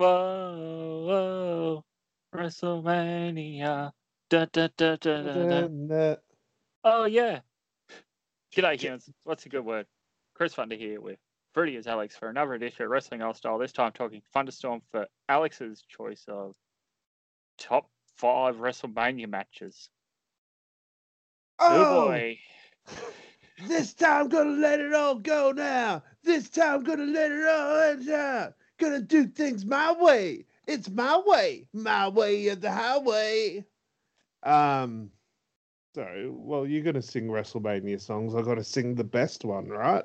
Whoa, whoa, WrestleMania. Da, da, da, da, da, da. Oh, yeah. G'day, humans. What's a good word? Chris Funder here with Fruity as Alex for another edition of Wrestling Aus Style. This time talking Thunderstorm for Alex's choice of top five WrestleMania matches. Oh, boy. This time gonna let it all go now. This time gonna let it all out. Gonna do things my way. It's my way. My way of the highway. Um so well you're gonna sing WrestleMania songs. I gotta sing the best one, right?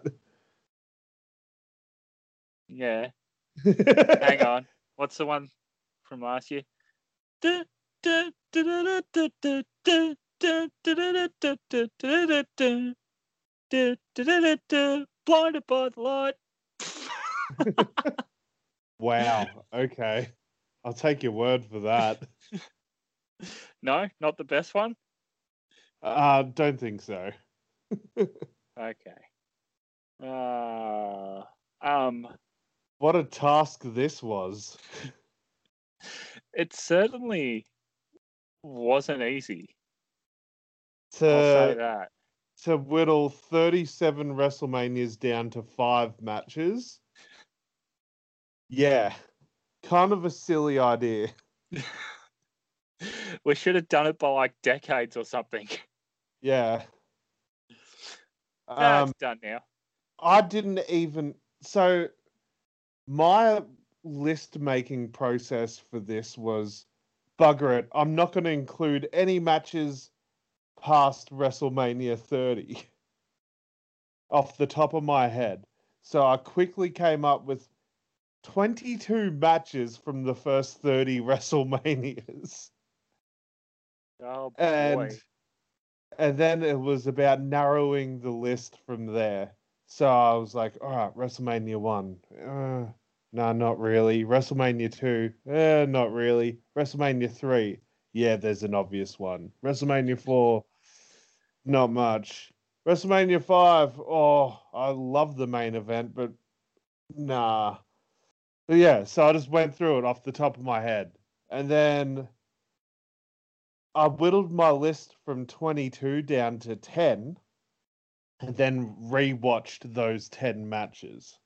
Yeah. Hang on. What's the one from last year? Blinded by the light. Wow. Okay. I'll take your word for that. no, not the best one. Uh, don't think so. okay. Uh, um. What a task this was. it certainly wasn't easy. To, I'll say that. To whittle 37 WrestleManias down to five matches. Yeah. Kind of a silly idea. we should have done it by like decades or something. Yeah. That's um, done now. I didn't even. So, my list making process for this was bugger it. I'm not going to include any matches past WrestleMania 30 off the top of my head. So I quickly came up with 22 matches from the first 30 WrestleManias. Oh, boy. And, and then it was about narrowing the list from there. So I was like, all right, WrestleMania 1. Uh, no, not really. WrestleMania 2. Eh, not really. WrestleMania 3. Yeah, there's an obvious one. WrestleMania 4. Not much. WrestleMania 5. Oh, I love the main event, but nah. But yeah, so I just went through it off the top of my head. And then I whittled my list from 22 down to 10 and then rewatched those 10 matches.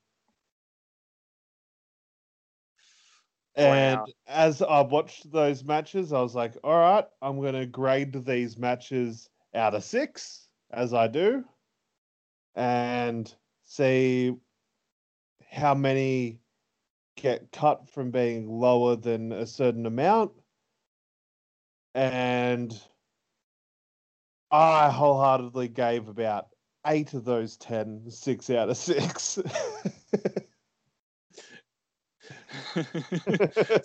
And wow. as I watched those matches, I was like, all right, I'm going to grade these matches out of six, as I do, and see how many get cut from being lower than a certain amount. And I wholeheartedly gave about eight of those ten six out of six.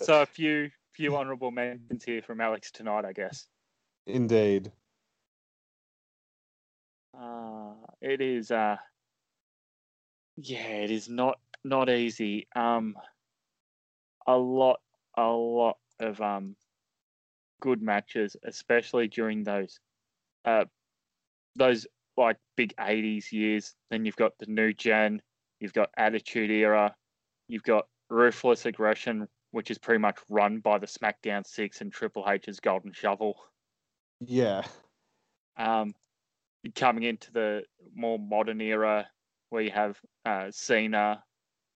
so a few few honourable mentions here from Alex tonight, I guess. Indeed. Uh, it is. Uh, yeah, it is not not easy. Um, a lot, a lot of um, good matches, especially during those, uh, those like big '80s years. Then you've got the new gen, you've got Attitude Era, you've got Ruthless Aggression, which is pretty much run by the SmackDown Six and Triple H's Golden Shovel. Yeah. Um, coming into the more modern era, where you have uh, Cena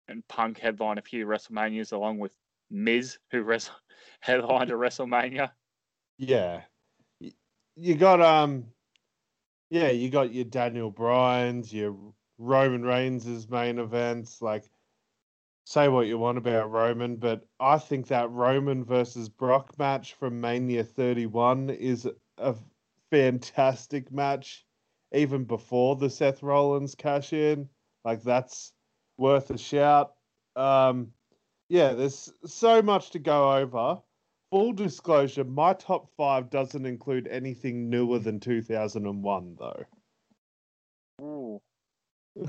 and Punk headline a few WrestleManias, along with Miz, who res- headlined a WrestleMania. Yeah, you got um, yeah, you got your Daniel Bryan's, your Roman Reigns' main events. Like, say what you want about Roman, but I think that Roman versus Brock match from Mania 31 is a fantastic match, even before the Seth Rollins cash in. Like, that's worth a shout. Um, yeah, there's so much to go over. Full disclosure, my top five doesn't include anything newer than 2001, though. Ooh.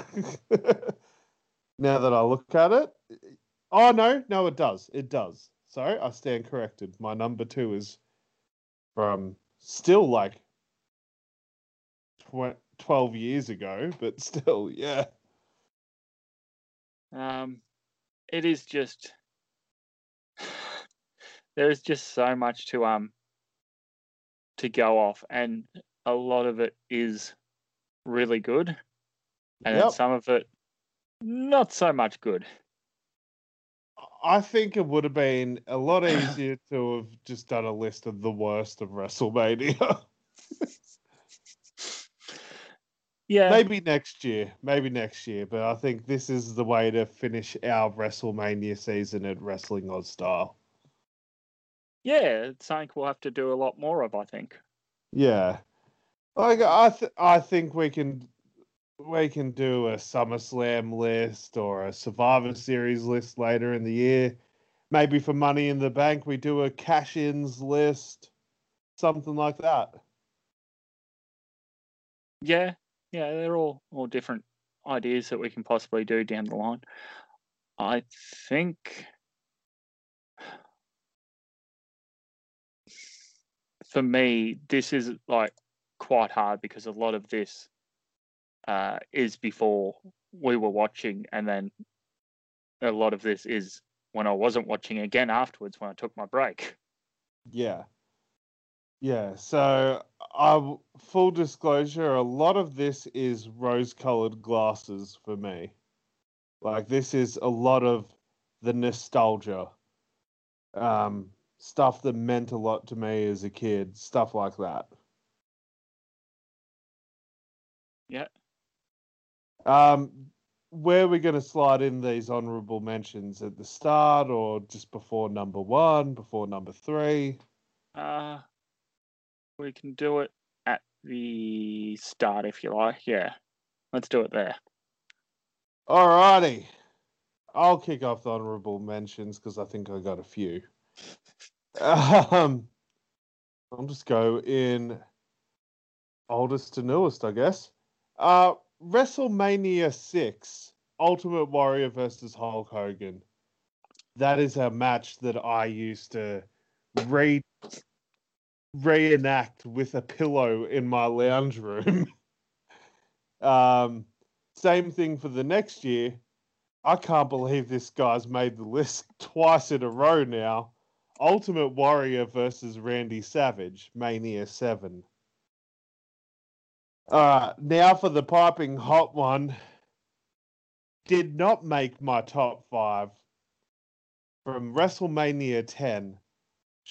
now that I look at it, oh no, no, it does. It does. Sorry, I stand corrected. My number two is from still like tw- 12 years ago, but still, yeah. Um, it is just there's just so much to um to go off, and a lot of it is really good, and Yep. some of it not so much good. I think it would have been a lot easier to have just done a list of the worst of WrestleMania. Yeah, maybe next year, maybe next year, but I think this is the way to finish our WrestleMania season at Wrestling Aus style. yeah, it's something we'll have to do a lot more of. I think. Yeah, like I, th- I think we can, we can do a SummerSlam list or a Survivor Series list later in the year. Maybe for Money in the Bank, we do a cash-ins list, something like that. Yeah, yeah, they're all all different ideas that we can possibly do down the line. I think for me, this is like quite hard because a lot of this uh, is before we were watching, and then a lot of this is when I wasn't watching again afterwards when I took my break. Yeah. Yeah. So, I full disclosure, a lot of this is rose-colored glasses for me. Like this is a lot of the nostalgia, um, stuff that meant a lot to me as a kid, stuff like that. Yeah. Um, where are we going to slide in these honorable mentions at the start or just before number one, before number three? Uh, we can do it at the start if you like. Yeah, let's do it there. Alrighty. I'll kick off the honorable mentions because I think I got a few. Um, I'll just go in oldest to newest, I guess. Uh, WrestleMania 6, Ultimate Warrior versus Hulk Hogan. That is a match that I used to re reenact with a pillow in my lounge room. um, same thing for the next year. I can't believe this guy's made the list twice in a row now. Ultimate Warrior versus Randy Savage, Mania 7. Uh, now for the piping hot one. Did not make my top five. From WrestleMania 10,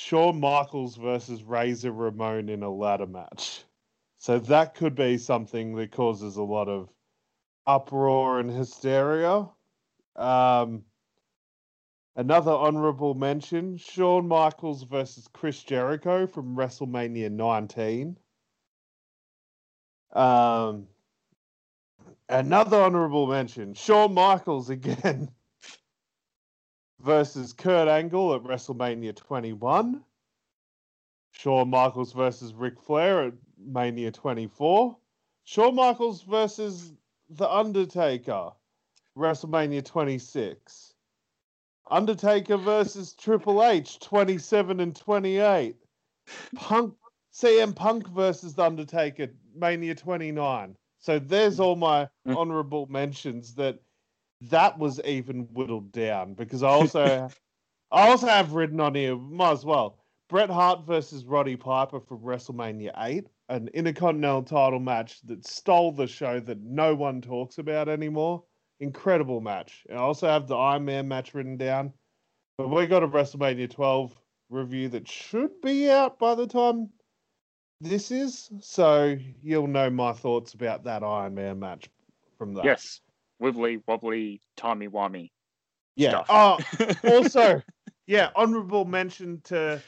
Shawn Michaels versus Razor Ramon in a ladder match. So that could be something that causes a lot of uproar and hysteria. Um, another honorable mention Shawn Michaels versus Chris Jericho from WrestleMania 19. Um, another honorable mention Shawn Michaels again versus Kurt Angle at WrestleMania 21. Shawn Michaels versus Ric Flair at Mania 24. Shawn Michaels versus The Undertaker, WrestleMania 26. Undertaker versus Triple H, 27 and 28. Punk, CM Punk versus The Undertaker, Mania 29. So there's all my Mm. honorable mentions that that was even whittled down because I also I also have written on here, might as well. Bret Hart versus Roddy Piper from WrestleMania 8, an Intercontinental title match that stole the show that no one talks about anymore. Incredible match. I also have the Iron Man match written down. But we got a WrestleMania 12 review that should be out by the time this is. So you'll know my thoughts about that Iron Man match from that. Yes, wibbly wobbly, timey wimey. Yeah. stuff. Oh, also, yeah, honorable mention to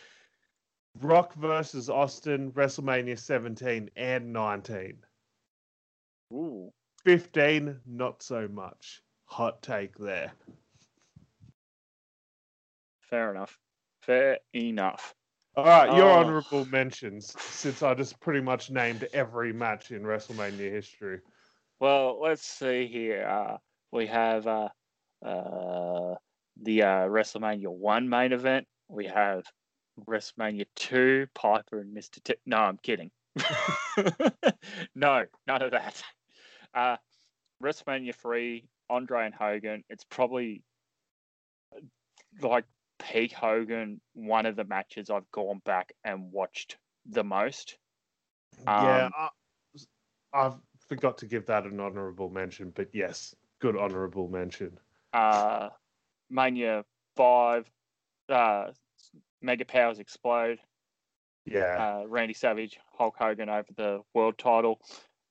Rock versus Austin, WrestleMania 17 and 19. Ooh, 15, not so much. Hot take there. fair enough. Fair enough. All right, your Oh. honorable mentions, since I just pretty much named every match in WrestleMania history. Well, let's see here. Uh, we have uh, uh, the uh, WrestleMania 1 main event. We have WrestleMania 2, Piper and Mr. T. No, I'm kidding. no, none of that. Uh, WrestleMania 3, Andre and Hogan. It's probably uh, like peak Hogan one of the matches I've gone back and watched the most. yeah, Um, I, I forgot to give that an honourable mention, but yes, good honourable mention. Uh, Mania five, uh, Mega Powers explode. Yeah, Uh, Randy Savage, Hulk Hogan over the world title.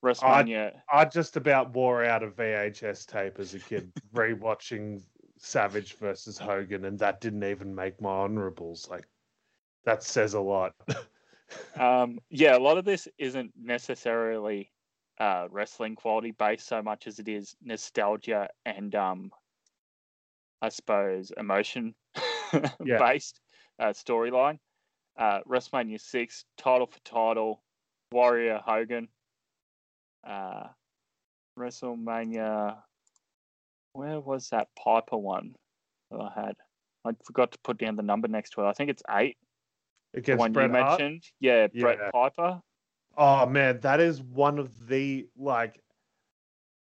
WrestleMania. I just about wore out a VHS tape as a kid, rewatching Savage versus Hogan, and that didn't even make my honourables. Like, that says a lot. Um, yeah, a lot of this isn't necessarily uh, wrestling quality based so much as it is nostalgia and um, I suppose emotion Yeah. based uh, storyline. Uh, WrestleMania six, title for title, Warrior Hogan. Uh, WrestleMania. Where was that Piper one that I had? I forgot to put down the number next to it. I think it's eight. The one Bret you Hart. mentioned. Yeah, Bret Yeah. Piper. Oh man, that is one of the like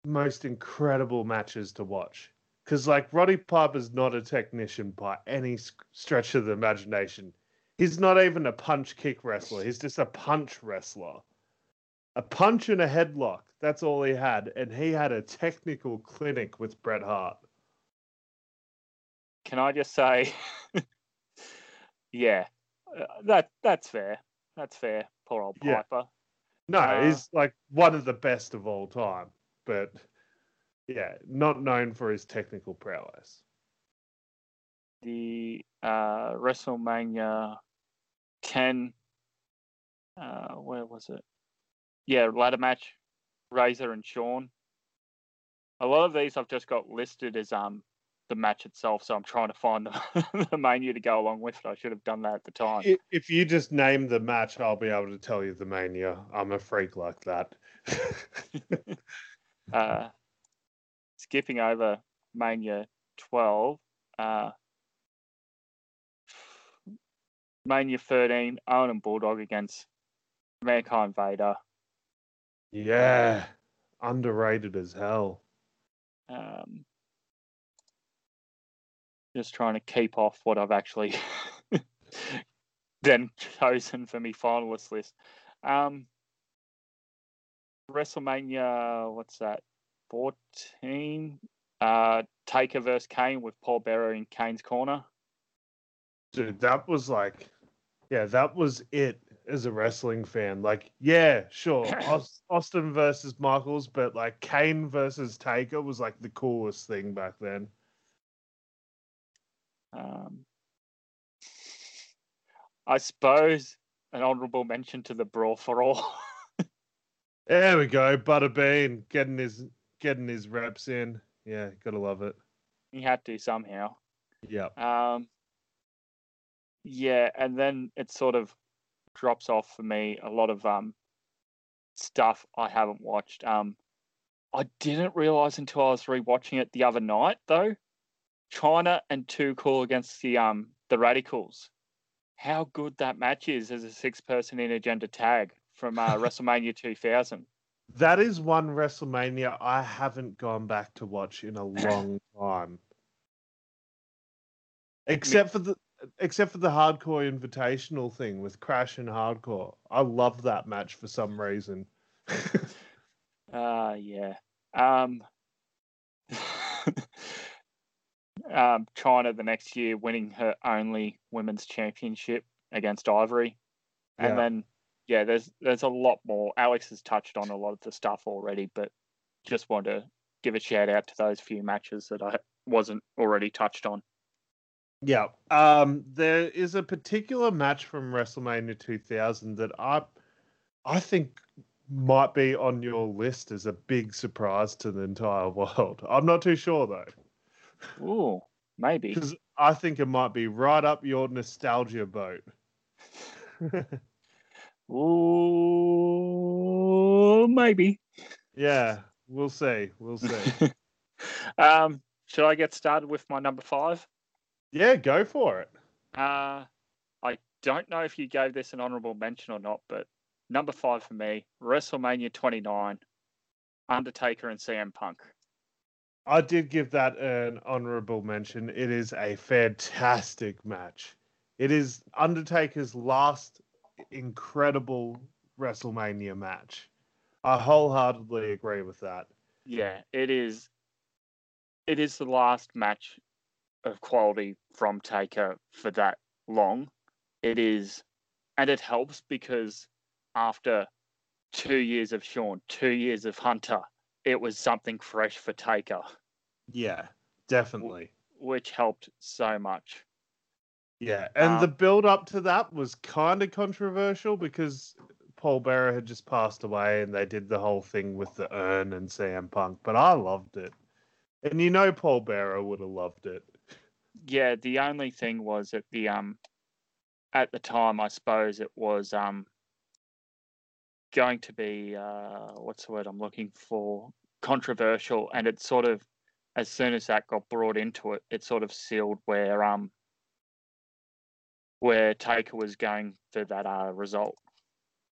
most incredible matches to watch. Because like Roddy Piper's not a technician by any stretch of the imagination. He's not even a punch kick wrestler. He's just a punch wrestler. A punch and a headlock. That's all he had, and he had a technical clinic with Bret Hart. Can I just say, yeah, uh, that that's fair. That's fair. Poor old Yeah. Piper. No, Uh, he's like one of the best of all time, but yeah, not known for his technical prowess. The uh, WrestleMania 10. Uh, where was it? Yeah, ladder match. Razor and Shawn. A lot of these I've just got listed as um the match itself, so I'm trying to find the, the mania to go along with it. I should have done that at the time. If you just name the match, I'll be able to tell you the mania. I'm a freak like that. uh, skipping over Mania 12, uh, Mania 13, Owen and Bulldog against Mankind Vader. yeah, underrated as hell. Um, just trying to keep off what I've actually then chosen for me finalist list. Um, WrestleMania, what's that? 14? Uh, Taker versus Kane with Paul Bearer in Kane's corner. Dude, that was like, yeah, that was it as a wrestling fan. Like, yeah, sure, Austin versus Michaels, but like Kane versus Taker was like the coolest thing back then. Um, I suppose an honourable mention to the Brawl for All. There we go, Butterbean getting his getting his reps in. Yeah, gotta love it. he had to somehow. Yeah. Um, yeah, and then it sort of drops off for me. A lot of um stuff I haven't watched. Um, I didn't realize until I was rewatching it the other night though. Chyna and Cool against the um the Radicalz. How good that match is as a six person in intergender tag from uh, WrestleMania 2000. That is one WrestleMania I haven't gone back to watch in a long time. Except for the except for the hardcore invitational thing with Crash and Hardcore. I love that match for some reason. Uh yeah. Um um Chyna the next year winning her only women's championship against Ivory. And Yeah. then yeah, there's there's a lot more. Alex has touched on a lot of the stuff already, but just want to give a shout out to those few matches that I wasn't already touched on. Yeah. Um, there is a particular match from WrestleMania 2000 that I, I think might be on your list as a big surprise to the entire world. I'm not too sure though, Ooh, maybe. because I think it might be right up your nostalgia boat. Ooh, maybe. yeah, we'll see. We'll see. um, should I get started with my number five? yeah, go for it. Uh, I don't know if you gave this an honorable mention or not, but number five for me, WrestleMania 29, Undertaker and CM Punk. I did give that an honorable mention. It is a fantastic match. It is Undertaker's last incredible WrestleMania match. I wholeheartedly agree with that. Yeah, it is. It is the last match of quality from Taker for that long. It is, and it helps because after two years of Shawn, two years of Hunter, it was something fresh for Taker, Yeah, definitely. which helped so much. Yeah, and Um, the build up to that was kind of controversial because Paul Bearer had just passed away and they did the whole thing with the urn and CM Punk, but I loved it. And you know Paul Bearer would have loved it. Yeah, the only thing was at the um at the time I suppose it was um going to be uh what's the word I'm looking for controversial and it sort of as soon as that got brought into it it sort of sealed where um where Taker was going for that uh result.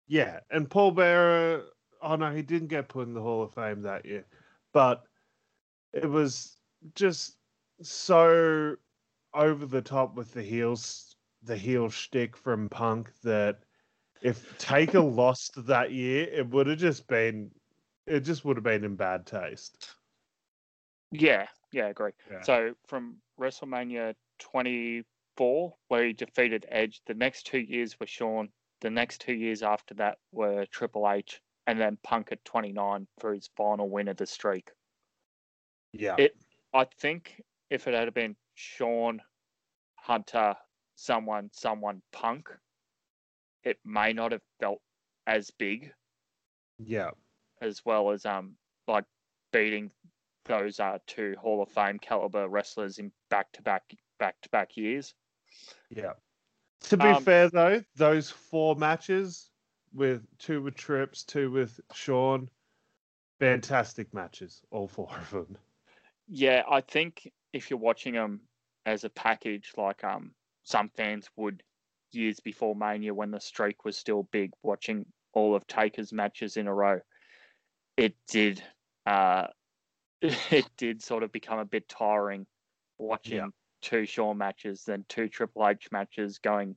Yeah, and Paul Bearer, oh no, he didn't get put in the Hall of Fame that year, but it was just so over the top with the heels, the heel shtick from Punk that if Taker lost that year, it would have just been, it just would have been in bad taste. Yeah, yeah, I agree. Yeah. So from WrestleMania 24, where he defeated Edge, the next two years were Shawn. The next two years after that were Triple H, and then Punk at 29 for his final win of the streak. Yeah, It- I think if it had been Shawn, Hunter, someone, someone, Punk, it may not have felt as big yeah, as well as um like beating those uh two Hall of Fame caliber wrestlers in back to back back to back years. yeah. To be Um, fair though, those four matches with two with Trips, two with Shawn, fantastic matches, all four of them. Yeah, I think if you're watching them as a package, like um some fans would years before Mania when the streak was still big, watching all of Taker's matches in a row, it did uh it did sort of become a bit tiring watching two Shawn matches then two Triple H matches going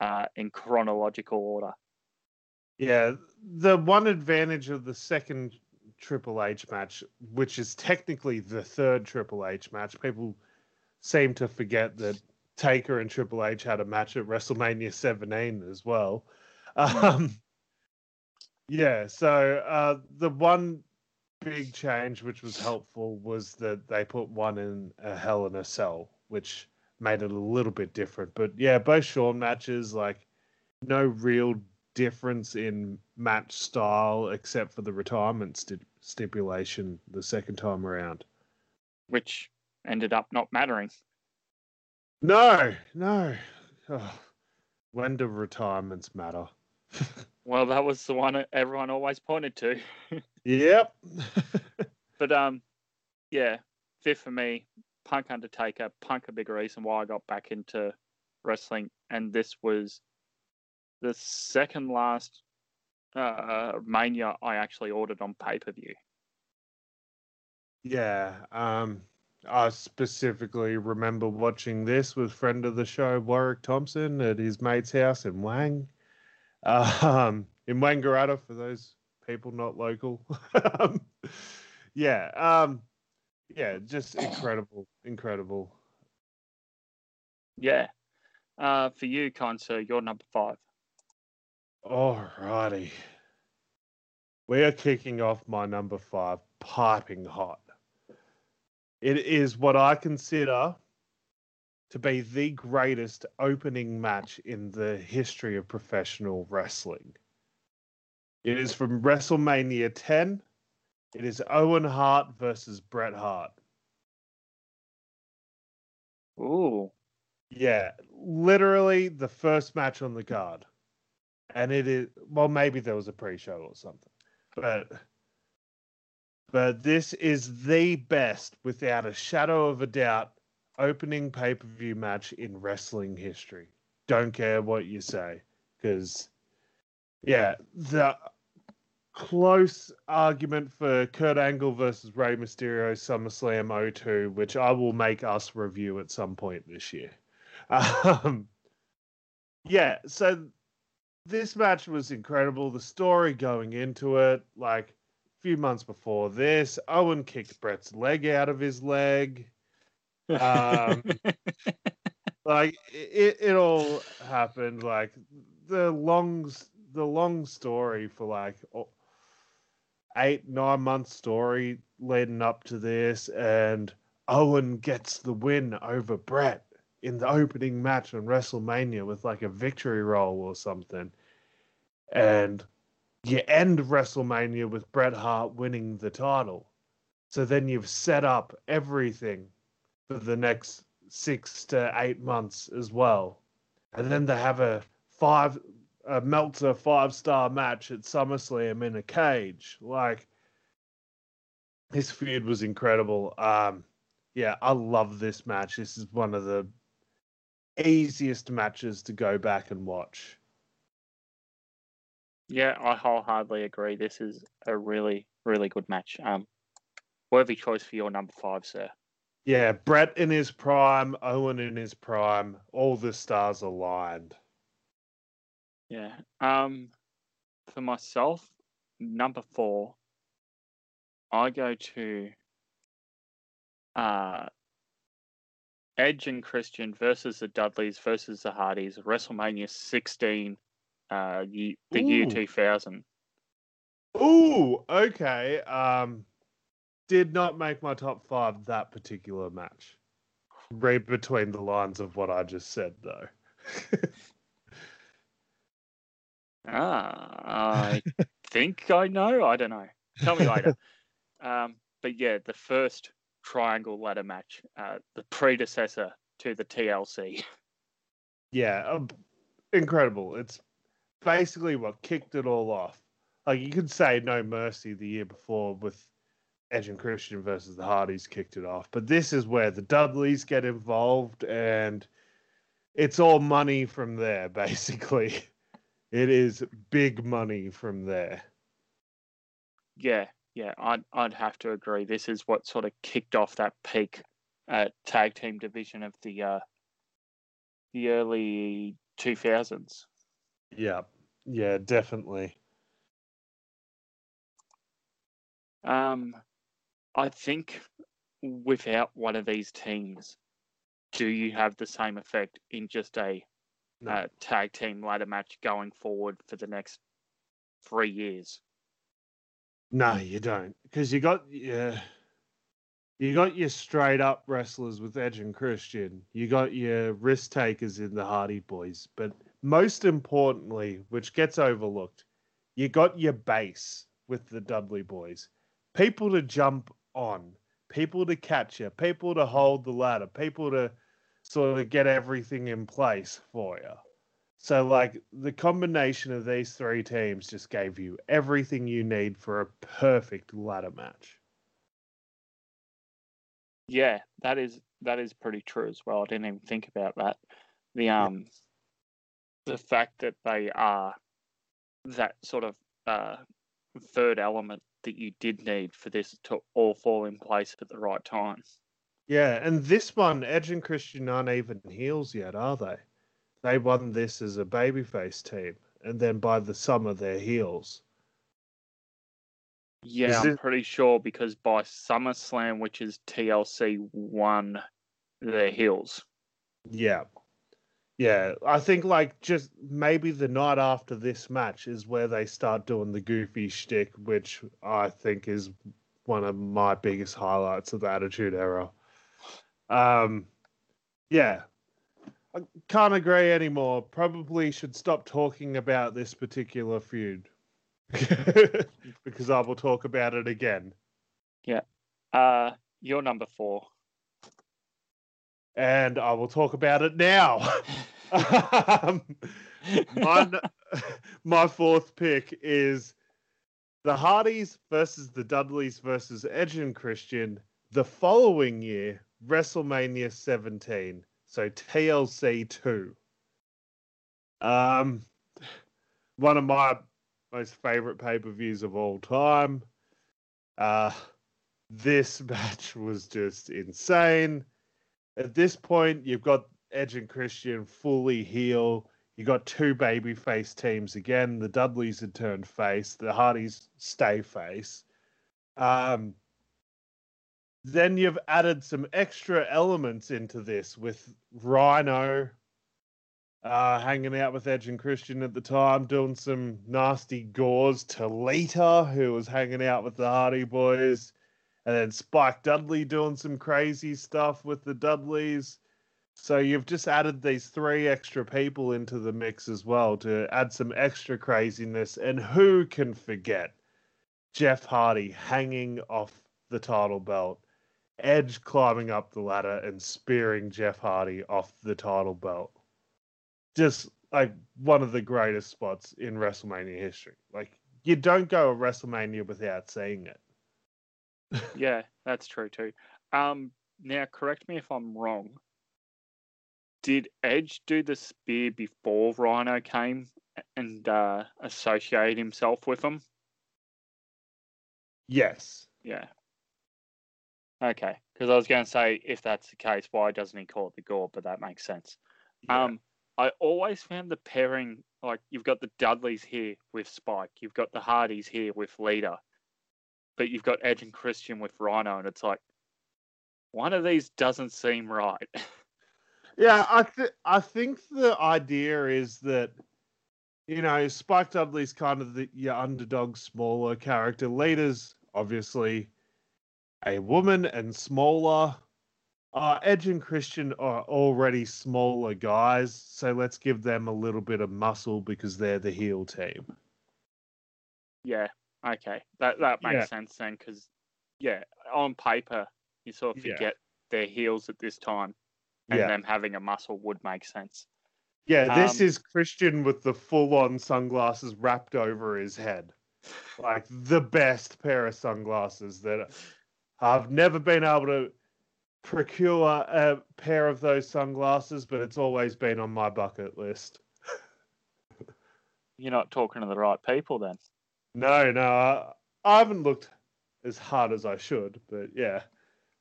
uh in chronological order. Yeah, the one advantage of the second Triple H match, which is technically the third Triple H match, people seem to forget that Taker and Triple H had a match at WrestleMania 17 as well. Um, yeah, so uh, the one big change which was helpful was that they put one in a Hell in a Cell, which made it a little bit different. But yeah, both Shawn matches, like no real difference in match style except for the retirement sti- stipulation the second time around. which ended up not mattering. No, no. Oh, when do retirements matter? Well, that was the one everyone always pointed to. yep. But um, yeah, fifth for me, Punk Undertaker. Punk a big reason why I got back into wrestling, and this was the second last uh, Mania I actually ordered on pay per view. yeah. Um, I specifically remember watching this with friend of the show Warwick Thompson at his mate's house in Wang, um, in Wangaratta for those people not local. um, yeah. Um, yeah. Just incredible, incredible. Yeah. Uh, for you, Conso, you're number five. Alrighty. We are kicking off my number five, piping hot. It is what I consider to be the greatest opening match in the history of professional wrestling. It is from WrestleMania 10. It is Owen Hart versus Bret Hart. Ooh. Yeah, literally the first match on the card. And it is well maybe there was a pre-show or something. But but this is the best without a shadow of a doubt opening pay-per-view match in wrestling history. Don't care what you say cuz yeah, the close argument for Kurt Angle versus Rey Mysterio SummerSlam 02, which I will make us review at some point this year. Um, yeah, so this match was incredible. The story going into it, like few months before this, Owen kicked Bret's leg out of his leg. Um, like it, it all happened like the long the long story for like eight nine month story leading up to this and owen gets the win over Brett in the opening match on wrestlemania with like a victory roll or something and you end wrestlemania with bret hart winning the title so then you've set up everything for the next six to eight months as well. And then they have a five a Meltzer five star match at SummerSlam in a cage. Like this feud was incredible. Um yeah, I love this match. This is one of the easiest matches to go back and watch. Yeah, I wholeheartedly agree. This is a really, really good match. Um, worthy choice for your number five, sir. Yeah, Bret in his prime, Owen in his prime, all the stars aligned. Yeah. Um, for myself, number four, I go to uh, Edge and Christian versus the Dudleys versus the Hardys, WrestleMania 16, uh, the Ooh. year 2000. Ooh, okay. Um, did not make my top five that particular match. Read between the lines of what I just said, though. ah, I think I know. I don't know. Tell me later. um, but yeah, the first triangle ladder match, uh, the predecessor to the TLC. Yeah, um, incredible. It's basically what kicked it all off. Like you could say No Mercy the year before with Edge and Christian versus the Hardys kicked it off. But this is where the Dudleys get involved, and it's all money from there, basically. It is big money from there. Yeah, yeah, I'd I'd have to agree. This is what sort of kicked off that peak uh, tag team division of the uh, the early two thousands. Yeah, yeah, definitely. Um, I think without one of these teams, do you have the same effect in just a no. uh, tag team ladder match going forward for the next three years? No, you don't, because you got yeah, you got your straight up wrestlers with Edge and Christian. You got your risk takers in the Hardy Boys, but most importantly, which gets overlooked, you got your base with the Dudley Boys. People to jump on, people to catch you, people to hold the ladder, people to sort of get everything in place for you. So, like, the combination of these three teams just gave you everything you need for a perfect ladder match. Yeah, that is that is pretty true as well. I didn't even think about that. The um, the fact that they are that sort of uh, third element that you did need for this to all fall in place at the right time. Yeah, and this one, Edge and Christian aren't even heels yet, are they? They won this as a babyface team, and then by the summer they're heels. Yeah, is I'm it... pretty sure because by SummerSlam, which is TLC, one, they're heels. Yeah. Yeah, I think like just maybe the night after this match is where they start doing the goofy shtick, which I think is one of my biggest highlights of the Attitude Era. Um, yeah, I can't agree anymore. Probably should stop talking about this particular feud because I will talk about it again. Yeah. Uh, you're number four and I will talk about it now. um, my, my fourth pick is the Hardys versus the Dudleys versus Edge and Christian the following year, WrestleMania 17. So TLC 2. Um, one of my most favorite pay per views of all time. Uh, this match was just insane. At this point, you've got Edge and Christian fully heel. You got two babyface teams again. The Dudleys had turned face. The Hardys stay face. Um, then you've added some extra elements into this with Rhino uh, hanging out with Edge and Christian at the time, doing some nasty gores to Lita, who was hanging out with the Hardy Boys, and then Spike Dudley doing some crazy stuff with the Dudleys. So you've just added these three extra people into the mix as well to add some extra craziness. And who can forget Jeff Hardy hanging off the title belt, Edge climbing up the ladder and spearing Jeff Hardy off the title belt? just like one of the greatest spots in WrestleMania history. Like you don't go a WrestleMania without seeing it. Yeah, that's true too. Um, now correct me if I'm wrong. Did Edge do the spear before Rhino came and uh, associate himself with him? Yes. Yeah. Okay, because I was going to say if that's the case, why doesn't he call it the gore? But that makes sense. Yeah. Um, I always found the pairing like you've got the Dudleys here with Spike, you've got the Hardys here with Lita, but you've got Edge and Christian with Rhino, and it's like one of these doesn't seem right. yeah, I th- I think the idea is that you know Spike Dudley's kind of the your underdog, smaller character. Lita's, obviously a woman and smaller. Uh, Edge and Christian are already smaller guys, so let's give them a little bit of muscle because they're the heel team. Yeah, okay, that that makes yeah. sense then, because yeah, on paper you sort of forget yeah. their heels at this time, and yeah. them having a muscle would make sense. Yeah, this um, is Christian with the full-on sunglasses wrapped over his head, like the best pair of sunglasses that I've never been able to procure a pair of those sunglasses, but it's always been on my bucket list. You're not talking to the right people then. No, no, I, I haven't looked as hard as I should, but yeah,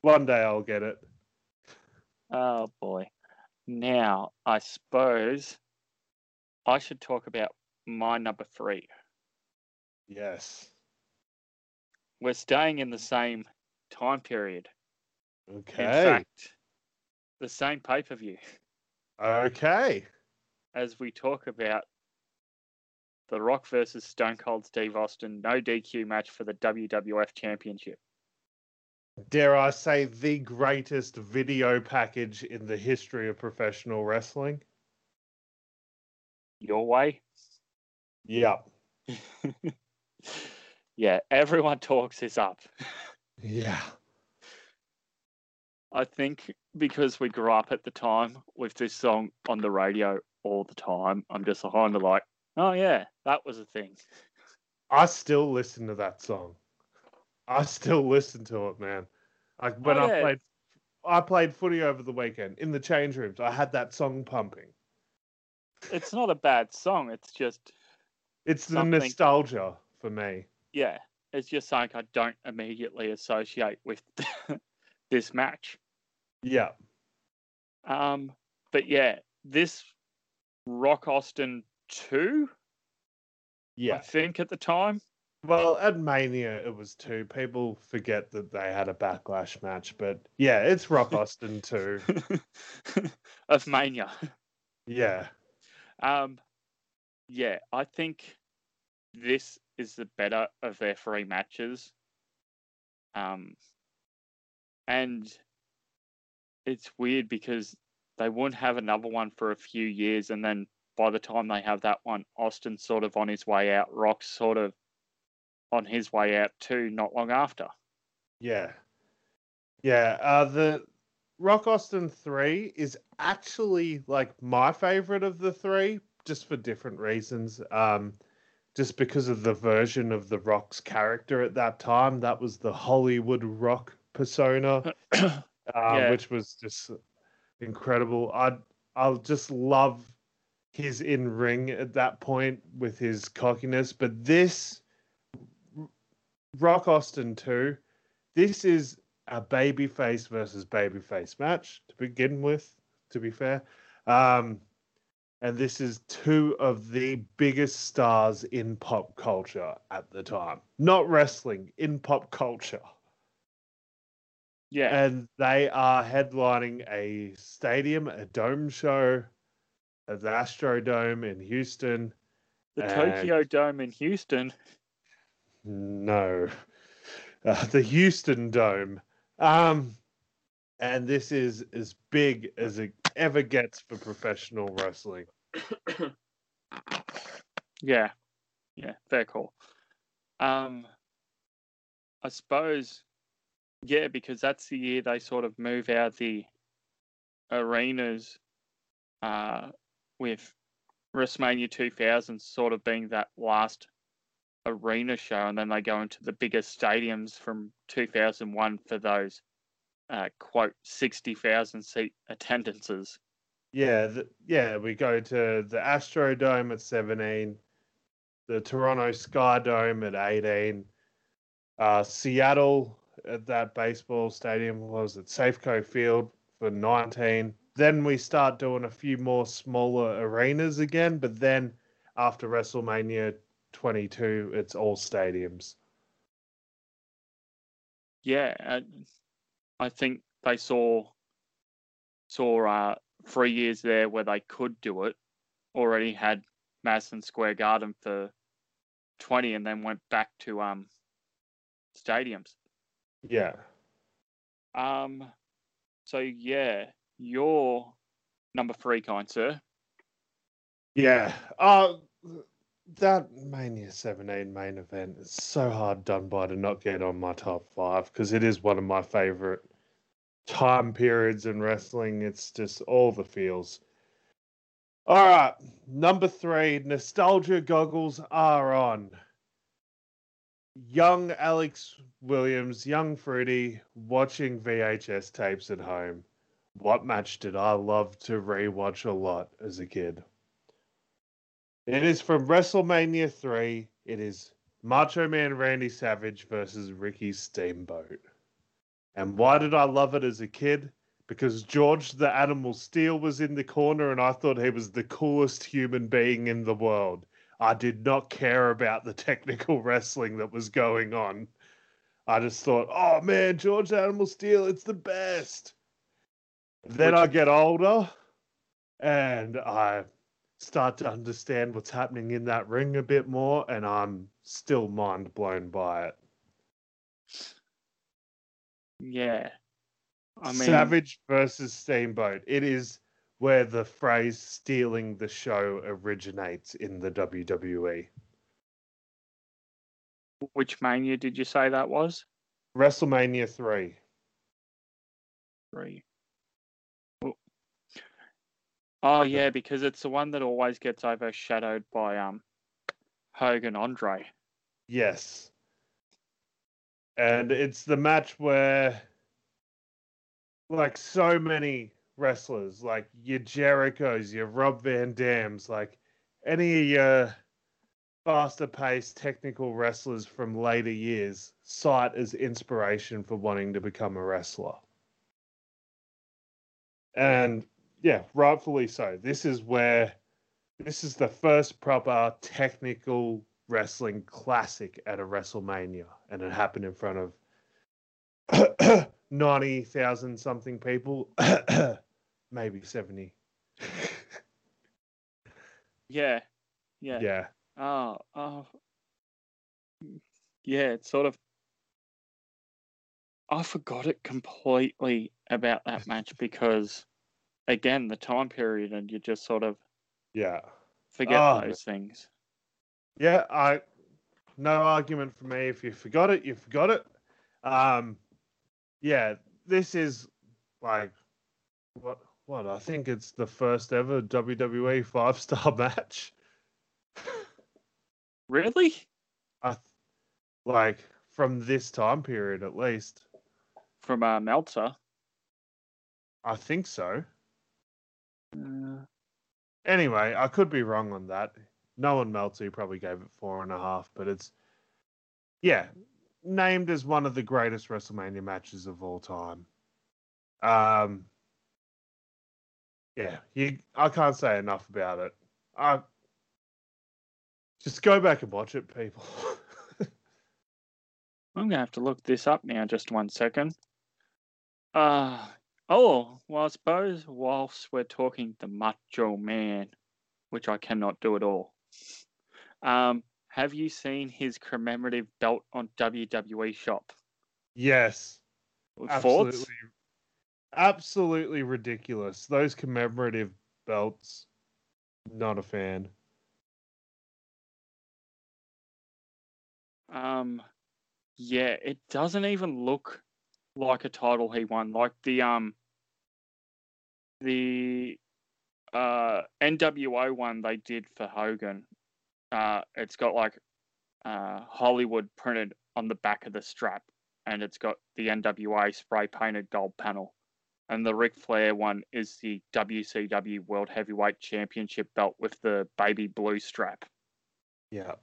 one day I'll get it. Oh boy. Now, I suppose I should talk about my number three. Yes. We're staying in the same time period. Okay. In fact, the same pay per view. Okay. As we talk about The Rock versus Stone Cold Steve Austin, no DQ match for the WWF Championship. Dare I say, the greatest video package in the history of professional wrestling? Your way? Yep. yeah, everyone talks this up. yeah. I think because we grew up at the time with this song on the radio all the time, I'm just kind of like, oh yeah, that was a thing. I still listen to that song. I still listen to it, man. Like when oh, yeah. I played, I played footy over the weekend in the change rooms. I had that song pumping. It's not a bad song. It's just. It's the something... nostalgia for me. Yeah, it's just like I don't immediately associate with this match. Yeah. Um, but yeah, this Rock Austin two. Yeah, I think at the time. Well, at Mania it was two. People forget that they had a backlash match, but yeah, it's Rock Austin two of Mania. Yeah. Um, yeah, I think this is the better of their three matches. Um, and it's weird because they won't have another one for a few years, and then by the time they have that one, Austin's sort of on his way out. Rock's sort of on his way out too, not long after. Yeah, yeah. Uh, the Rock Austin three is actually like my favorite of the three, just for different reasons. Um, just because of the version of the Rock's character at that time, that was the Hollywood Rock persona. uh, yeah. which was just incredible. I I just love his in ring at that point with his cockiness. But this Rock Austin 2, this is a babyface versus babyface match to begin with, to be fair. Um, and this is two of the biggest stars in pop culture at the time. Not wrestling, in pop culture. Yeah. And they are headlining a stadium, a dome show at the Astrodome in Houston. the and- Tokyo Dome in Houston. No, uh, the Houston Dome. Um, and this is as big as it ever gets for professional wrestling. Yeah. Yeah, fair call. Um I suppose yeah, because that's the year they sort of move out the arenas uh with WrestleMania 2000 sort of being that last arena show and then they go into the biggest stadiums from 2001 for those uh, quote 60,000 seat attendances. Yeah, the, yeah, we go to the Astrodome at 17, the Toronto Sky Dome at 18, uh, Seattle at that baseball stadium was it Safeco Field for 19. Then we start doing a few more smaller arenas again, but then after WrestleMania 22, it's all stadiums. Yeah, I think they saw saw uh, three years there where they could do it. Already had Madison Square Garden for twenty, and then went back to um stadiums. Yeah. Um, so yeah, your number three, kind sir. Yeah. Uh, that Mania 17 main event is so hard done by to not get on my top five because it is one of my favorite time periods in wrestling. It's just all the feels. All right. Number three, nostalgia goggles are on. Young Alex Williams, young Fruity, watching VHS tapes at home. What match did I love to rewatch a lot as a kid? It is from WrestleMania 3. It is Macho Man Randy Savage versus Ricky Steamboat. And why did I love it as a kid? Because George the Animal Steele was in the corner and I thought he was the coolest human being in the world. I did not care about the technical wrestling that was going on. I just thought, oh man, George the Animal Steele, it's the best. Then Which... I get older and I start to understand what's happening in that ring a bit more, and I'm still mind blown by it. Yeah. I mean... Savage versus Steamboat. It is where the phrase stealing the show originates in the WWE. Which mania did you say that was? WrestleMania 3. 3. Oh yeah, because it's the one that always gets overshadowed by um Hogan Andre. Yes. And it's the match where, like, so many wrestlers, like your Jerichos, your Rob Van Dams, like any of your faster paced technical wrestlers from later years, cite as inspiration for wanting to become a wrestler. And yeah, rightfully so. This is where this is the first proper technical wrestling classic at a WrestleMania, and it happened in front of 90,000 something people, maybe 70. Yeah, yeah. Yeah. Oh, oh. Yeah, it's sort of. I forgot it completely about that match because, again, the time period, and you just sort of Yeah. forget Oh, those things. Yeah, I no argument for me. If you forgot it, you forgot it. Um yeah, this is like what what I think it's the first ever WWE five star match. Really? I th- like from this time period at least. From uh, Meltzer. I think so. Anyway, I could be wrong on that. Nolan Meltzer probably gave it four and a half, but it's yeah, named as one of the greatest WrestleMania matches of all time. Um, yeah, you. I can't say enough about it. I just go back and watch it, people. I'm gonna have to look this up now. Just one second. Uh oh. Well, I suppose whilst we're talking the Macho Man, which I cannot do at all. Um, have you seen his commemorative belt on WWE Shop? yes, Thoughts? absolutely, absolutely ridiculous. Those commemorative belts, not a fan. Um, yeah, it doesn't even look like a title he won. Like the um, the uh NWO one they did for Hogan. Uh, it's got like uh Hollywood printed on the back of the strap, and it's got the NWA spray painted gold panel. And the Ric Flair one is the WCW World Heavyweight Championship belt with the baby blue strap. Yeah,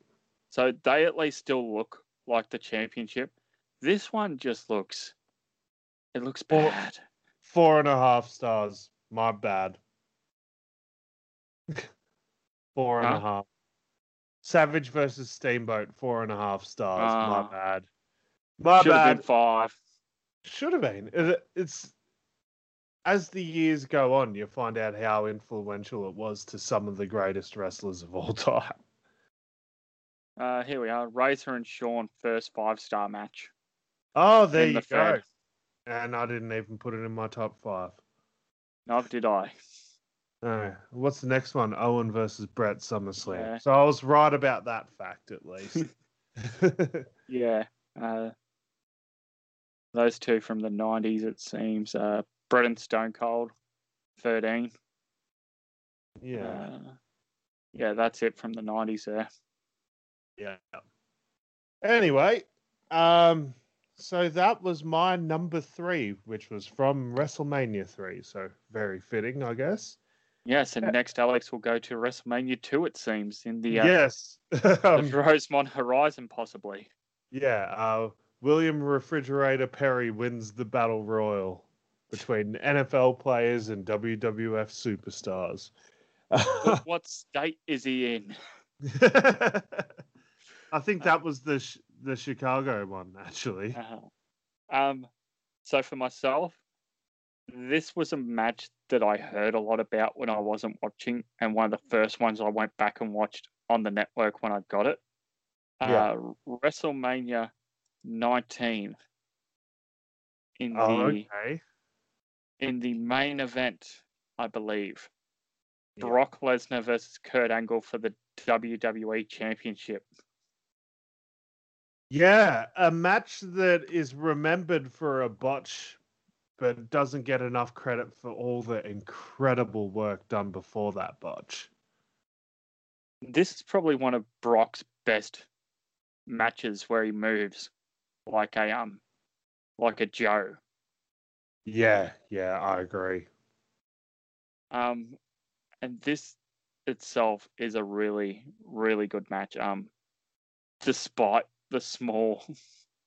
So they at least still look like the championship. This one just looks it looks bad. four and a half stars. My bad. Four and a half. Savage versus Steamboat, four and a half stars. Ah. My bad. My Should have bad. been five. Should have been. It, it's as the years go on, you find out how influential it was to some of the greatest wrestlers of all time. Uh, here we are. Razor and Shawn first five star match. Oh, there in you the go. Fed. And I didn't even put it in my top five. Neither did I. No. What's the next one? Owen versus Bret SummerSlam. Yeah. So I was right about that fact at least. Yeah. Uh, those two from the nineties it seems. Uh, Bret and Stone Cold, thirteen. yeah. Uh, yeah, that's it from the nineties there. Yeah. Anyway, um, so that was my number three, which was from WrestleMania three. So very fitting, I guess. Yes, and Yeah. next Alex will go to WrestleMania two. It seems in the uh, Yes. the um, Rosemont Horizon, possibly. yeah. Uh, William Refrigerator Perry wins the battle royal between NFL players and WWF superstars. What, what state is he in? I think that was the sh- the Chicago one actually. Uh-huh. Um, so for myself, this was a match that I heard a lot about when I wasn't watching, and one of the first ones I went back and watched on the network when I got it. Yeah. Uh, WrestleMania 19 in the Oh, okay. in the main event, I believe. Yeah. Brock Lesnar versus Kurt Angle for the WWE Championship. Yeah, a match that is remembered for a botch, but doesn't get enough credit for all the incredible work done before that botch. This is probably one of Brock's best matches where he moves like a um like a Joe. Yeah, yeah, I agree. Um and this itself is a really, really good match. Um despite the small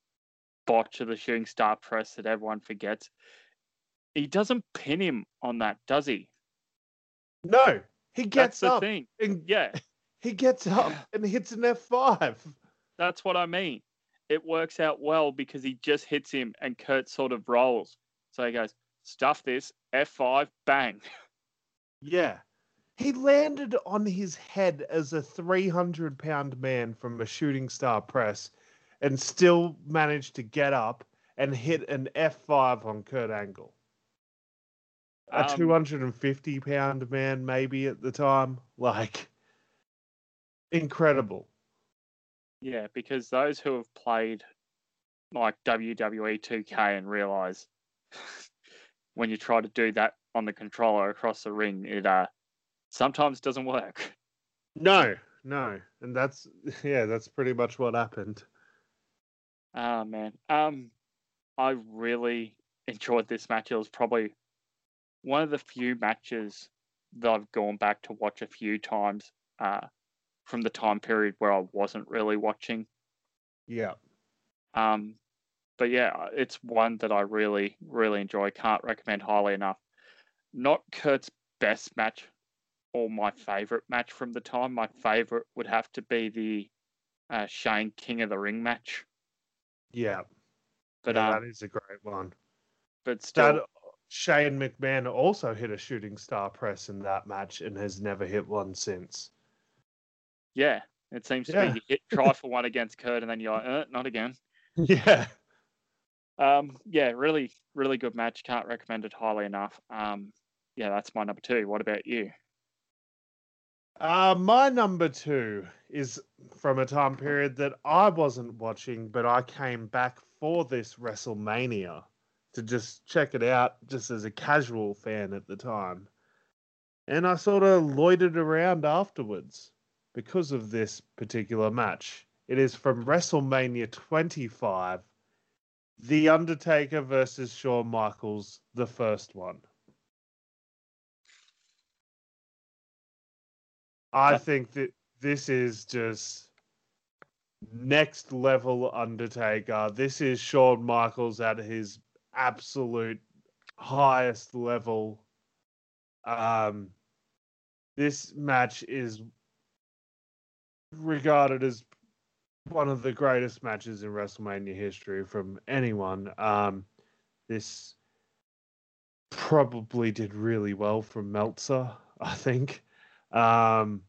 botch of the shooting star press that everyone forgets. He doesn't pin him on that, does he? No, he gets That's gets the up thing. and Yeah. he gets up and hits an F five. That's what I mean. It works out well because he just hits him and Kurt sort of rolls. So he goes, stuff this, F5, bang. Yeah. He landed on his head as a 300 pound man from a shooting star press and still managed to get up and hit an F5 on Kurt Angle. A Um, 250 pound man, maybe at the time. Like, incredible. Yeah, because those who have played like WWE 2K and realize when you try to do that on the controller across the ring, it uh sometimes doesn't work. No, no. And that's, yeah, that's pretty much what happened. Ah man. Um I really enjoyed this match. It was probably one of the few matches that I've gone back to watch a few times uh, from the time period where I wasn't really watching. Yeah. Um, but yeah, it's one that I really, really enjoy. Can't recommend highly enough. Not Kurt's best match or my favorite match from the time. My favorite would have to be the uh, Shane King of the Ring match. Yeah. But yeah, um, that is a great one. but still, That Shane McMahon also hit a shooting star press in that match and has never hit one since. yeah, it seems to Yeah. be you hit try for one against Kurt, and then you're like, uh, not again. Yeah. Um, yeah, really, really good match. Can't recommend it highly enough. Um, yeah, that's my number two. What about you? Uh, my number two is from a time period that I wasn't watching, but I came back for this WrestleMania to just check it out, just as a casual fan at the time. And I sort of loitered around afterwards because of this particular match. It is from WrestleMania 25 The Undertaker versus Shawn Michaels, the first one. I think that this is just next level Undertaker. This is Shawn Michaels at his absolute highest level. Um, this match is regarded as one of the greatest matches in WrestleMania history from anyone. Um, this probably did really well from Meltzer, I think. Um,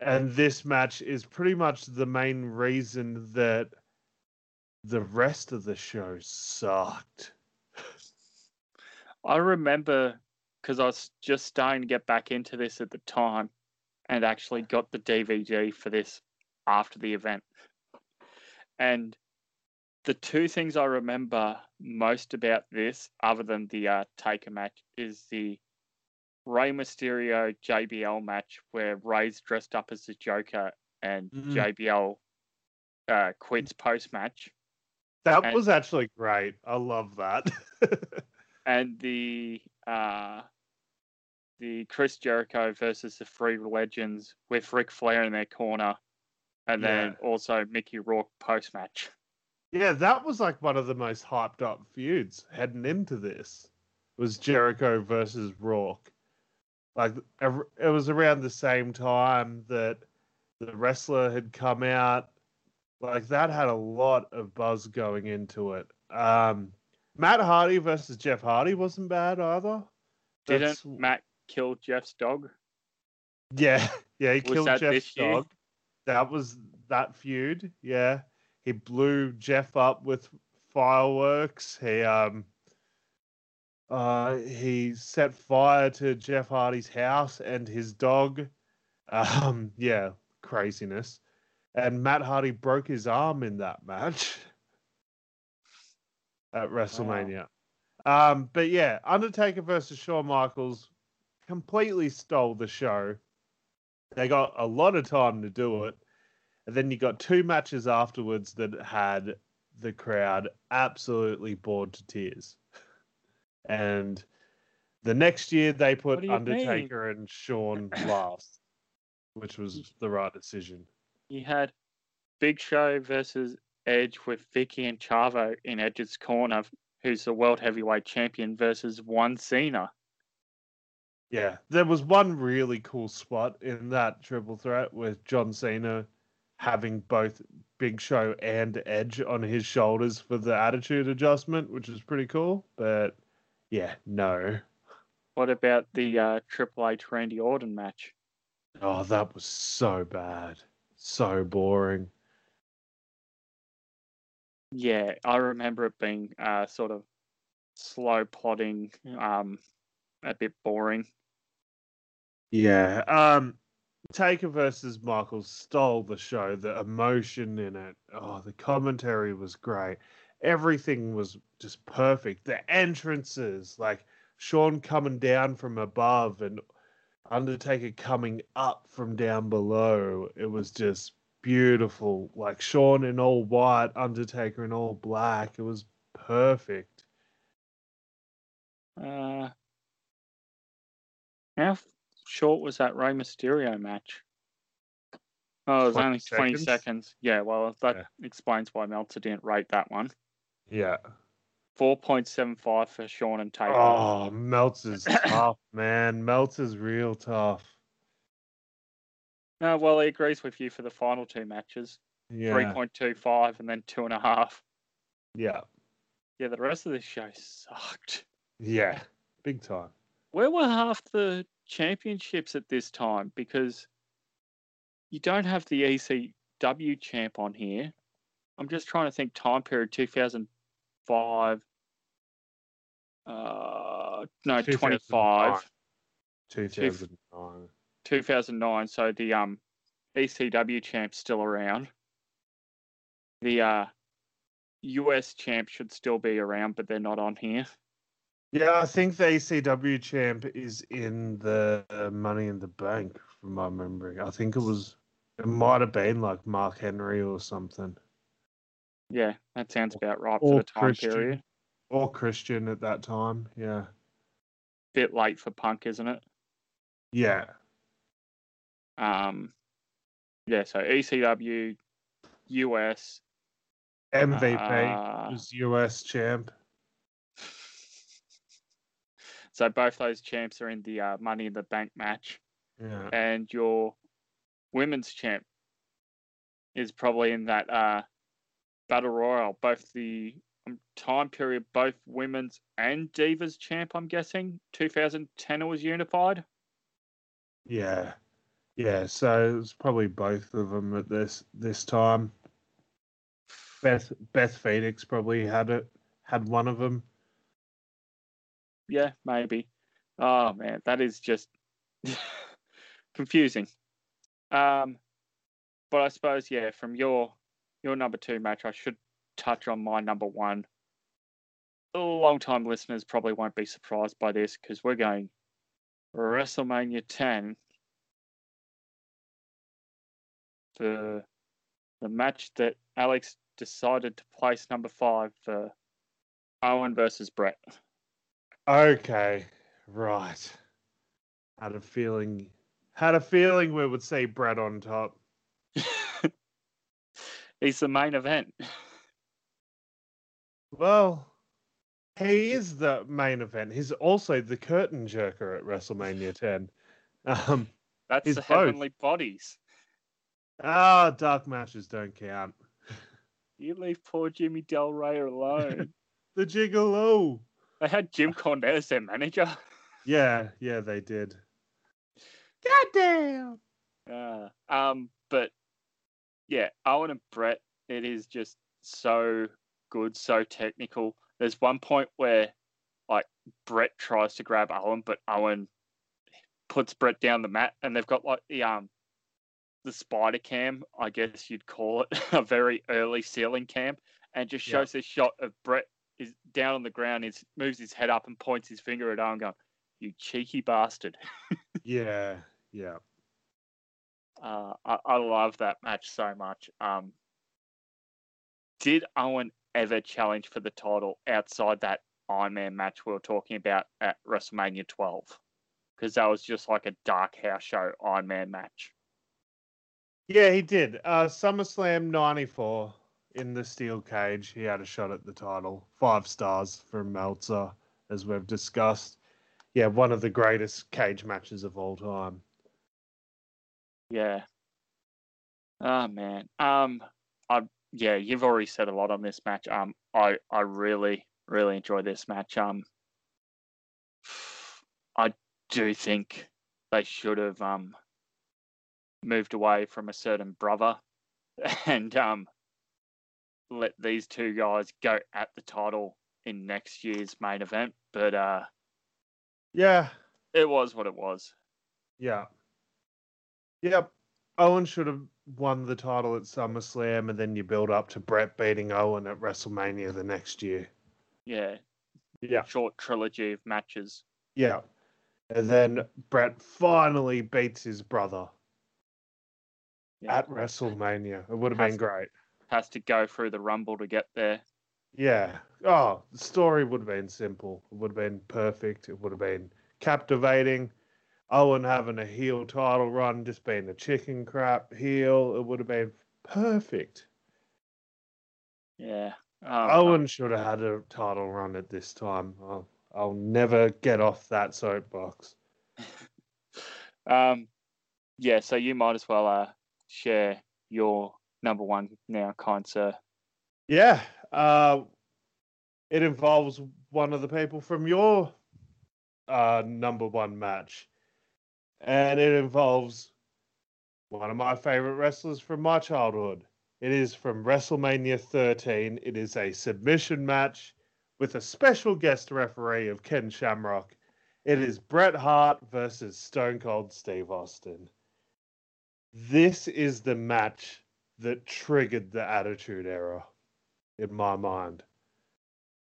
and this match is pretty much the main reason that the rest of the show sucked. I remember because I was just starting to get back into this at the time and actually got the DVD for this after the event. And the two things I remember most about this, other than the uh, Taker match, is the Rey Mysterio JBL match where Rey's dressed up as the Joker and Mhm. JBL uh, quits post match. That And- was actually great. I love that. and the uh, the Chris Jericho versus the Free Legends with Ric Flair in their corner, and then also Mickey Rourke post match. yeah, that was like one of the most hyped up feuds heading into this. Was Jericho versus Rourke. Like it was around the same time that the wrestler had come out. Like that had a lot of buzz going into it. Um, Matt Hardy versus Jeff Hardy wasn't bad either. Didn't Matt kill Jeff's dog? Yeah, yeah, he Was killed Jeff's dog. That was that feud. Yeah, he blew Jeff up with fireworks. He um, uh, he set fire to Jeff Hardy's house and his dog. Um, yeah, craziness. And Matt Hardy broke his arm in that match at WrestleMania. Um, but yeah, Undertaker versus Shawn Michaels completely stole the show. They got a lot of time to do it. And then you got two matches afterwards that had the crowd absolutely bored to tears. And the next year they put you mean? Undertaker and Shawn last, which was the right decision. You had Big Show versus Edge with Vickie and Chavo in Edge's corner, who's the world heavyweight champion, versus one Cena. Yeah, there was one really cool spot in that triple threat with John Cena having both Big Show and Edge on his shoulders for the attitude adjustment, which was pretty cool. But yeah, no. What about the uh, Triple H Randy Orton match? Oh, that was so bad. So boring. Yeah, I remember it being uh, sort of slow plodding, um, a bit boring. Yeah. Um Taker versus Michaels stole the show. The emotion in it. Oh, the commentary was great. Everything was just perfect. The entrances, like Shawn coming down from above and Undertaker coming up from down below. It was just beautiful. Like Shawn in all white, Undertaker in all black. It was perfect. Uh, How short was that Rey Mysterio match? Oh, it was 20 only 20 seconds? seconds. Yeah, well, that Yeah. explains why Meltzer didn't rate that one. Yeah. 4.75 for Shawn and Taker. Oh, Melts is tough, man. Melts is real tough. No, well, he agrees with you for the final two matches. Yeah. 3.25 and then two and a half. Yeah. Yeah, the rest of this show sucked. Yeah. Big time. Where were half the championships at this time? Because you don't have the ECW champ on here. I'm just trying to think time period 2005. Uh, no, 25. 2009. 2009. So the um ECW champ's still around. The uh US champ should still be around, but they're not on here. Yeah, I think the ECW champ is in the uh, Money in the Bank, from my memory. I think it was, it might have been like Mark Henry or something, Yeah, that sounds about right Or for the time Christian. period. or Christian at that time. Yeah. Bit late for Punk, isn't it? Yeah. Um, yeah. So ECW, US, MVP uh, was US champ. so both those champs are in the uh, Money in the Bank match, Yeah. and your women's champ is probably in that uh, battle royal. Both the um, time period, both women's and divas champ. I'm guessing 2010 it was unified. Yeah. Yeah. So it was probably both of them at this this time. Beth Beth Phoenix probably had it had one of them. Yeah, maybe. Oh man, that is just confusing. Um, but I suppose yeah, from your your number two match, I should touch on my number one. Long time listeners probably won't be surprised by this because we're going WrestleMania 10. The the match that Alex decided to place number five for Owen versus Bret. Okay, right. Had a feeling. Had a feeling we would see Bret on top. He's the main event. Well, he is the main event. He's also the curtain jerker at WrestleMania 10. Um, That's the both. heavenly bodies. ah, dark matches don't count. You leave poor Jimmy Del Ray alone. The Gigolo. they had Jim Cornette as their manager. Yeah, yeah, they did. Goddamn. Uh, um, but yeah, Owen and Bret, it is just so good, so technical. There's one point where like Bret tries to grab Owen, but Owen puts Bret down the mat, and they've got like the um the spider cam, I guess you'd call it, a very early ceiling cam, and just Yeah. shows this shot of Bret is down on the ground, is moves his head up and points his finger at Owen, going, "You cheeky bastard." Yeah, yeah. Uh, I, I love that match so much. Um, did Owen ever challenge for the title outside that Iron Man match we were talking about at WrestleMania 12? Because that was just like a dark house show Iron Man match. Yeah, he did. Uh, SummerSlam 94 in the steel cage. He had a shot at the title. Five stars from Meltzer, as we've discussed. Yeah, one of the greatest cage matches of all time. Yeah. Oh man. Um, I yeah, you've already said a lot on this match. Um, I I really really enjoy this match. Um, I do think they should have um moved away from a certain brother and um let these two guys go at the title in next year's main event. But uh, Yeah, it was what it was. yeah. Yep. Owen should have won the title at SummerSlam, and then you build up to Bret beating Owen at WrestleMania the next year. Yeah, Yeah. short trilogy of matches. Yeah. And then Bret finally beats his brother Yeah. at WrestleMania. It would have Has been great. has to go through the rumble to get there. Yeah. Oh, the story would have been simple. It would have been perfect. It would have been captivating. Owen having a heel title run, just being a chicken crap heel, it would have been perfect. Yeah. Um, Owen should have had a title run at this time. I'll, I'll never get off that soapbox. um, yeah, so you might as well uh, share your number one now, kind sir. Yeah, uh, it involves one of the people from your uh, number one match, and it involves one of my favorite wrestlers from my childhood. It is from WrestleMania 13. It is a submission match with a special guest referee of Ken Shamrock. It is Bret Hart versus Stone Cold Steve Austin. This is the match that triggered the Attitude Era in my mind.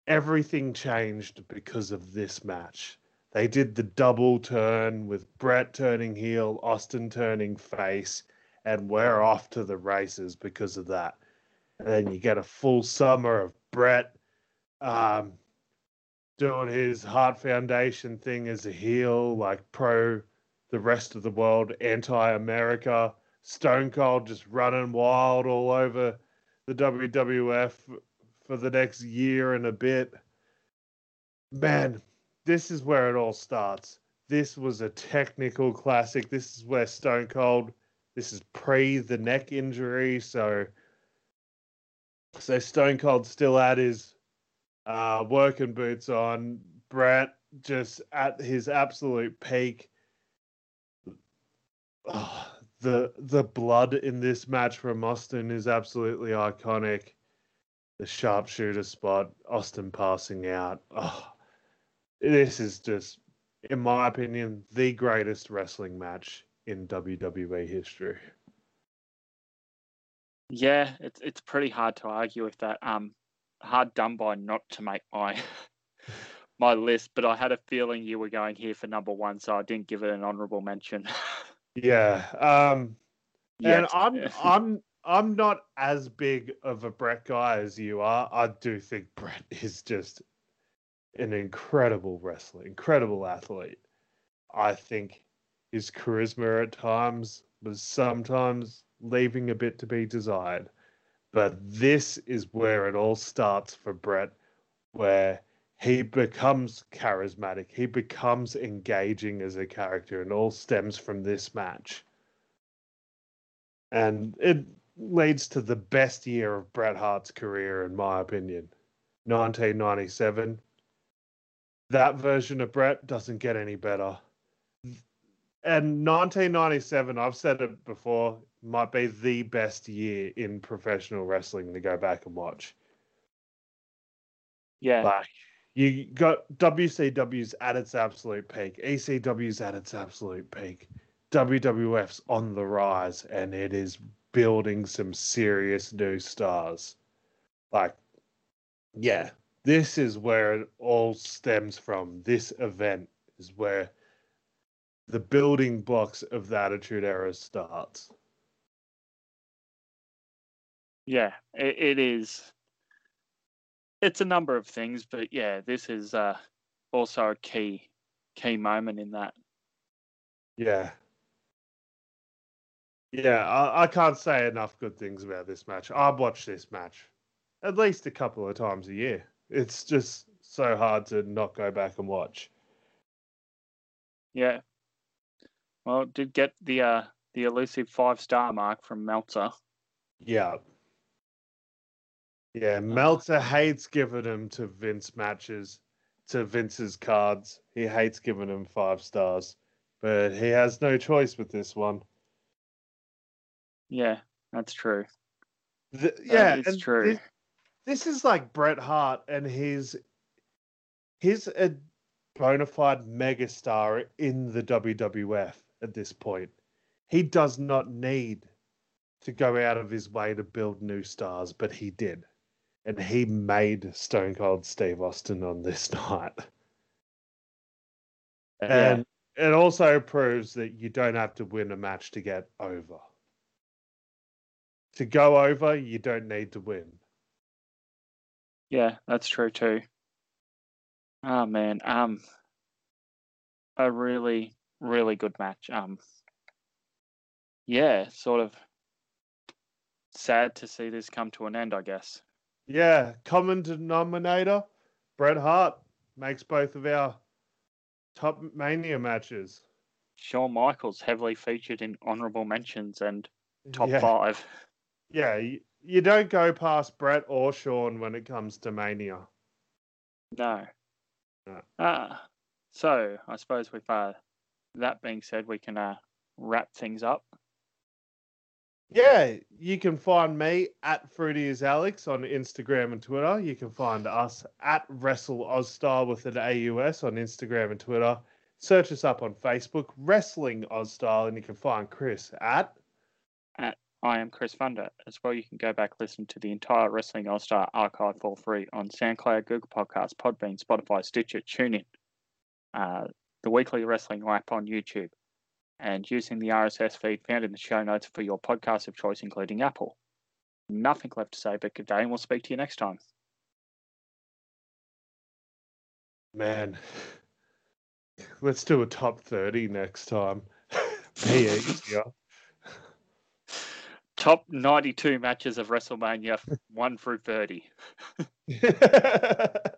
Everything changed because of this match. They did the double turn with Bret turning heel, Austin turning face, and we're off to the races because of that. And then you get a full summer of Bret um, doing his Heart Foundation thing as a heel, like pro the rest of the world, anti America. Stone Cold just running wild all over the WWF for the next year and a bit. Man, this is where it all starts. This was a technical classic. This is where Stone Cold, this is pre the neck injury. So, so Stone Cold still had his uh, working boots on. Bret just at his absolute peak. Oh, the the blood in this match from Austin is absolutely iconic. The sharpshooter spot, Austin passing out. Oh, this is just, in my opinion, the greatest wrestling match in WWE history. Yeah, it's it's pretty hard to argue with that. Um, hard done by not to make my my list, but I had a feeling you were going here for number one, so I didn't give it an honourable mention. yeah, um, Yet. and I'm I'm I'm not as big of a Bret guy as you are. I do think Bret is just an incredible wrestler, incredible athlete. I think his charisma at times was sometimes leaving a bit to be desired. But this is where it all starts for Bret, where he becomes charismatic, he becomes engaging as a character, and all stems from this match. And it leads to the best year of Bret Hart's career, in my opinion. 1997, that version of Bret doesn't get any better. And 1997, I've said it before, might be the best year in professional wrestling to go back and watch. Yeah. Like, you got WCW's at its absolute peak, ECW's at its absolute peak, WWF's on the rise, and it is building some serious new stars. Like, yeah, this is where it all stems from. This event is where the building blocks of the Attitude Era starts. Yeah, it, it is. It's a number of things, but yeah, this is uh, also a key key moment in that. Yeah. Yeah, I, I can't say enough good things about this match. I watch this match at least a couple of times a year. It's just so hard to not go back and watch. Yeah. Well, it did get the uh, the elusive five star mark from Meltzer. Yeah. Yeah, Meltzer hates giving them to Vince matches, to Vince's cards. He hates giving them five stars, but he has no choice with this one. Yeah, that's true. The, yeah, it's true. This, this is like Bret Hart, and he's he's a bona fide megastar in the WWF at this point. He does not need to go out of his way to build new stars, but he did. And he made Stone Cold Steve Austin on this night. And yeah. it also proves that you don't have to win a match to get over. To go over, you don't need to win. Yeah, that's true too. Oh man, um, a really, really good match. Um, yeah, sort of sad to see this come to an end, I guess. Yeah, common denominator. Bret Hart makes both of our top Mania matches. Shawn Michaels heavily featured in honorable mentions and top yeah. five. Yeah, you, don't go past Bret or Shawn when it comes to Mania. No. No. Ah, so I suppose with uh, that being said, we can uh, wrap things up. Yeah, you can find me at Fruity is Alex on Instagram and Twitter. You can find us at Wrestle Ozstyle with an AUS on Instagram and Twitter. Search us up on Facebook, Wrestling Aus Style, and you can find Chris at I am Chris Funder. As well, you can go back listen to the entire Wrestling Aus Style archive for free on SoundCloud, Google Podcasts, Podbean, Spotify, Stitcher, TuneIn, uh, the Weekly Wrestling Lap on YouTube, and using the RSS feed found in the show notes for your podcast of choice, including Apple. Nothing left to say but good day, and we'll speak to you next time. Man, let's do a top 30 next time. Be. Top 92 matches of WrestleMania, 1 through 30.